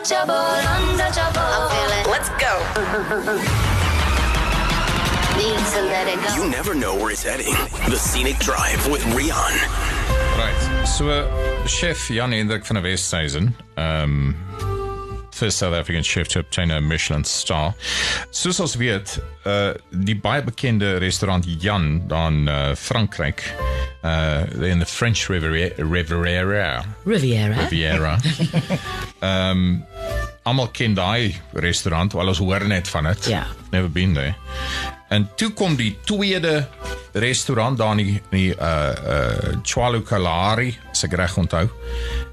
untouchable, untouchable. I feel it. Let's go. Need to let it go. You never know where it's heading. The Scenic Drive with Rian. Right. So chef Jan Hendrik van der Westhuizen, um first South African chef to obtain a Michelin star. Soos ons weet, uh die baie bekende restaurant Jan dan uh Frankryk uh in the French Riviera Riviera Riviera. Riviera. Ehm um, almal ken daai restaurant, al ons hoor net van dit. Ja. Never been there. En toe kom die tweede restaurant daar in die, in die uh uh Chwalu Kalahari, as ek reg onthou.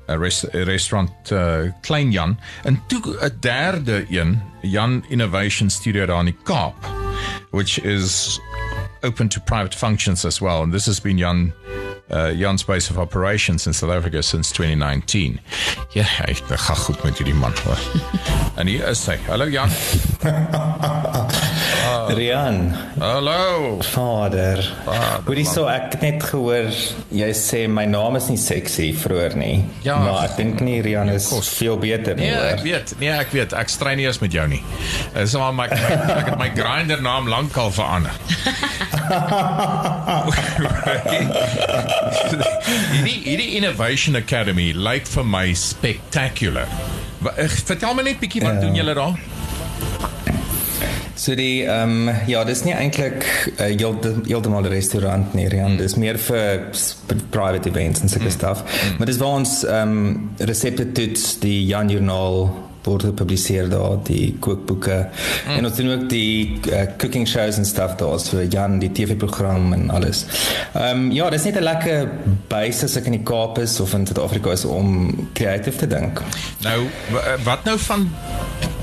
'n res, restaurant uh, Klein Jan en toe 'n derde een, Jan Innovation Studio daar in die Kaap, which is open to private functions as well. And this has been Jan uh, Jan's base of operations in South Africa since 2019. Ja, hy gaan goed met hierdie man en hier is hy. Hallo Jan. Rian, Hallo. vader. Hoorie man. so ek het net gehoor jy sê my naam is nie sexy vroeër nie. Ja. maar ek dink nie Rian is kos. veel beter nie. Nee, ek hoor. weet. Nee, ek weet. Ek strei nie eens met jou nie. Dis maar my ek het my grinder naam lankal verander. hierdie hierdie Innovation Academy lyk vir my spectacular. Eh, Vertel my net bietjie wat Ja. doen julle daar? So die ehm um, ja, dis nie eintlik uh, heeltemal 'n restaurant nie, Rian. Hmm. Dis meer vir private events en sulke stuff. Hmm. Maar dis waar ons ehm um, resepte toets, die Jan Journal word gepubliseer daar die kookboeke Hmm. en ons doen ook die uh, cooking shows en stuff daar so Jan die TV-program en alles. Ehm um, ja, dis net 'n lekker base as ek in die Kaap is of in Suid-Afrika is om kreatief te dink. Nou eh, wat nou van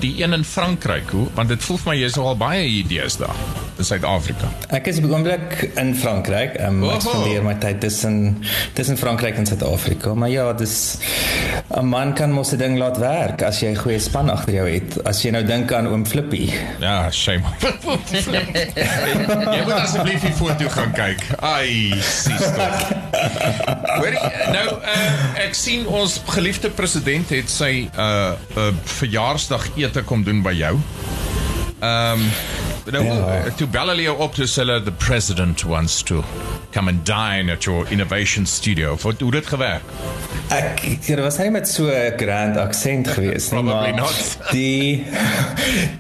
die een in Frankryk? Hoe want dit voel vir my jy's al baie daar in Suid-Afrika. Ek is op die oomblik in Frankryk. Um, ek Oho. spandeer my tyd tussen tussen Frankryk en Suid-Afrika. Maar ja, dis 'n man kan mos 'n ding laat werk as jy 'n goeie span agter jou het. As jy nou dink aan oom Flippy. Ja, shame. Jy moet asseblief die foto gaan kyk. Ai, sis tog. Hoorie, nou uh, ek sien ons geliefde president het sy uh, uh verjaarsdag ete kom doen by jou. Ehm um, nou Ja. ja. toe bel hulle jou op toe sê hulle the president wants to come and dine at your innovation studio. Wat hoe dit gewerk? Ek dit was nie met so 'n grand aksent geweest nie, maar not. die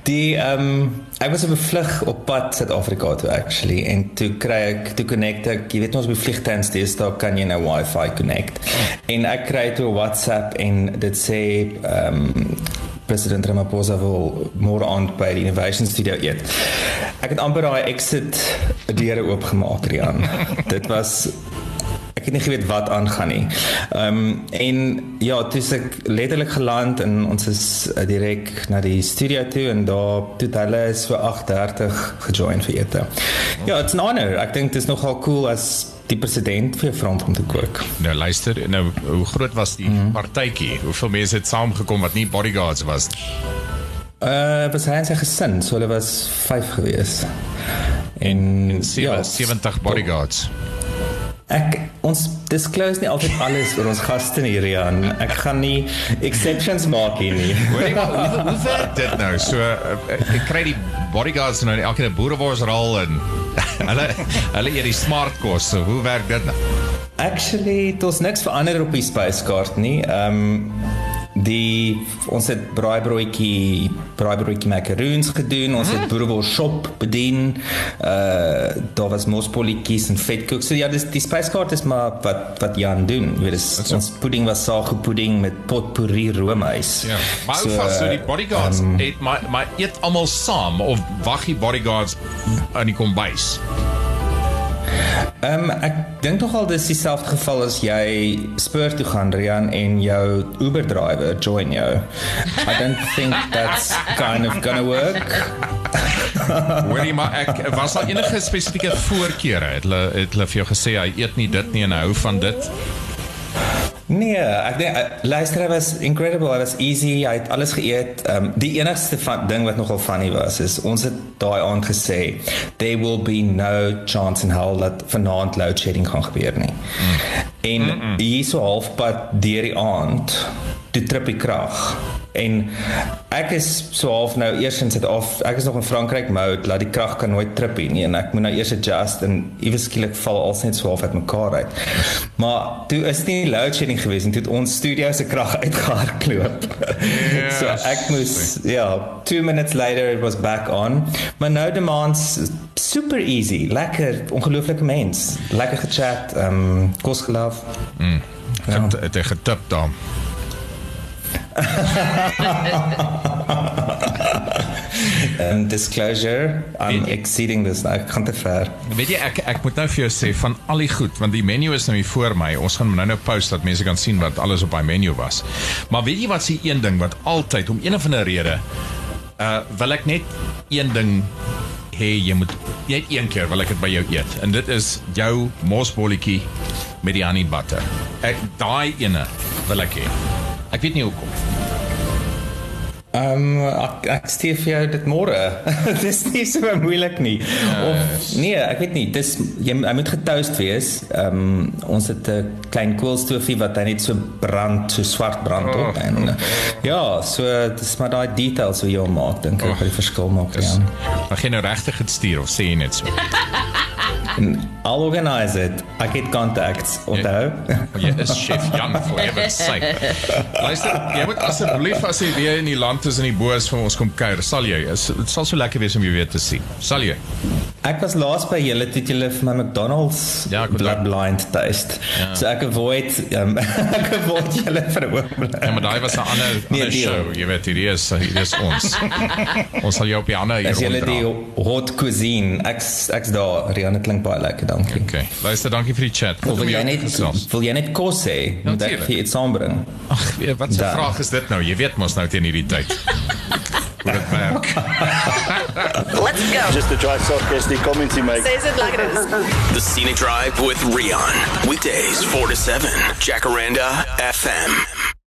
die ehm um, ek was op 'n vlug op pad Suid-Afrika toe actually en toe kry ek toe connect ek, jy weet ons op steeds daar kan jy nou wifi connect. En ek kry toe 'n WhatsApp en dit sê ehm um, president Ramaphosa wil môre aand by die Innovation Studio eet. Ek het amper daai exit deure oopgemaak, Rian. Dit was ek het nie geweet wat aangaan nie. Ehm um, en ja, toe is ek letterlik geland en ons is uh, direk na die studio toe en daar toe hulle is vir 8:30 gejoin vir ete. Ja, it's an honor. Ek dink dit is nogal cool as die president vir vra om te kook. Nou luister, nou hoe groot was die mm -hmm. partytjie? Hoeveel mense het saamgekom wat nie bodyguards was nie? Uh was hy en sy gesin, so hulle was 5 gewees. En, en Sewe- 70 bodyguards. Ek ons disclose nie altyd alles oor ons gaste hier Rian. Ek gaan nie exceptions maak hier nie. Hoorie, maar hoe werk dit nou? So uh, ek kry die bodyguards nou elke keer 'n boerewors rol en hulle hulle eet die smart kos. So hoe werk dit nou? Actually, dit is niks verander op die spyskaart nie. Ehm um, die ons het braaibroodjie braaibroodjie macaroons gedoen. Ons het boerewors shop bedien. Uh daar was mosbolletjies en vetkoek. So ja dis die spyskaart is maar wat wat Jan doen. Jy weet dis, ons pudding was sago pudding met potpourri roomys. Ja. Maar hoe vas so die bodyguards um, eet maar maar eet almal saam of wag die bodyguards aan die kombuis? Ehm um, ek dink tog al dis dieselfde geval as jy Spur toe gaan Rian en jou Uber driver join jou. I don't think that's kind of gonna work. Hoorie maar ek was daar enige spesifieke voorkeure? Het hulle het hulle vir jou gesê hy eet nie dit nie en hou van dit? Nee, ek dink uh, luister hy was incredible. Hy was easy. Hy het alles geëet. Ehm um, die enigste van, ding wat nogal funny was is ons het daai aand gesê there will be no chance in hell dat vanaand load shedding gaan gebeur nie. Mm. En mm -mm. hier so halfpad deur die aand toe trip die krag. En ek is so half nou eers in Suid-Afrika. Ek is nog in Frankryk mode, laat die krag kan nooit trip nie en ek moet nou eers adjust en iewes skielik val alles net so half uit mekaar uit. Maar toe is nie load shedding gewees en toe het ons studio se krag uitgehardloop. Yeah, so ek moes ja, 2 minutes later it was back on. Maar nou demands super easy, lekker, ongelooflike mens, lekker gechat, ehm um, kos geloof. Mm. Ja. Het, het, getip dan. um, disclosure I'm exceeding this ek gaan te ver weet jy ek ek moet nou vir jou sê van al die goed want die menu is nou hier voor my ons gaan nou nou post dat mense kan sien wat alles op my menu was. Maar weet jy wat se een ding wat altyd om een of ander rede uh wil ek net een ding hê jy moet net een keer wil ek dit by jou eet en dit is jou mosbolletjie met die honey butter. Ek daai ene wil ek hê ek weet nie hoekom Ehm um, ek, ek stuur vir jou dit môre. dis nie so moeilik nie. Of nee, ek weet nie. Dis jy, jy moet getoast wees. Ehm um, ons het 'n klein koolstofie wat net so brand, so swart brand op oh, en oh, oh. ja, so dis maar daai details wat jy maak dink ek oh, wat die verskil maak ja. Mag jy nou regtig dit stuur of sê jy net so? I'll organize it. Ek het contacts. Onthou? Jy is chef Jan for ever sake. Luister, jy moet asseblief as jy weer in die land is in die boos van ons kom kuier, sal jy? Dit sal so lekker wees om jou weer te sien. Sal jy? Ek was laas by julle toe julle vir my McDonald's ja, blood blind taste. Ja. So ek avoid um, ek avoid julle vir 'n oomblik. Ja, maar daai was 'n ander nee, ander show. Jy weet, hier is hier is ons. ons sal jou op die ander hier. As julle die hot cuisine, ek ek's daar. Rianne klink baie lekker, dankie. Okay. Luister, dankie vir die chat. Wil, wil jy net wil jy net kos hê? Ja, Moet ek vir iets aanbring? Ag, wat 'n vraag is dit nou? Jy weet mos nou teen hierdie tyd. Let's go. Just the drive soft the comments you make. Says it like it is. The Scenic Drive with Rion. Weekdays 4 to 7. Jacaranda FM.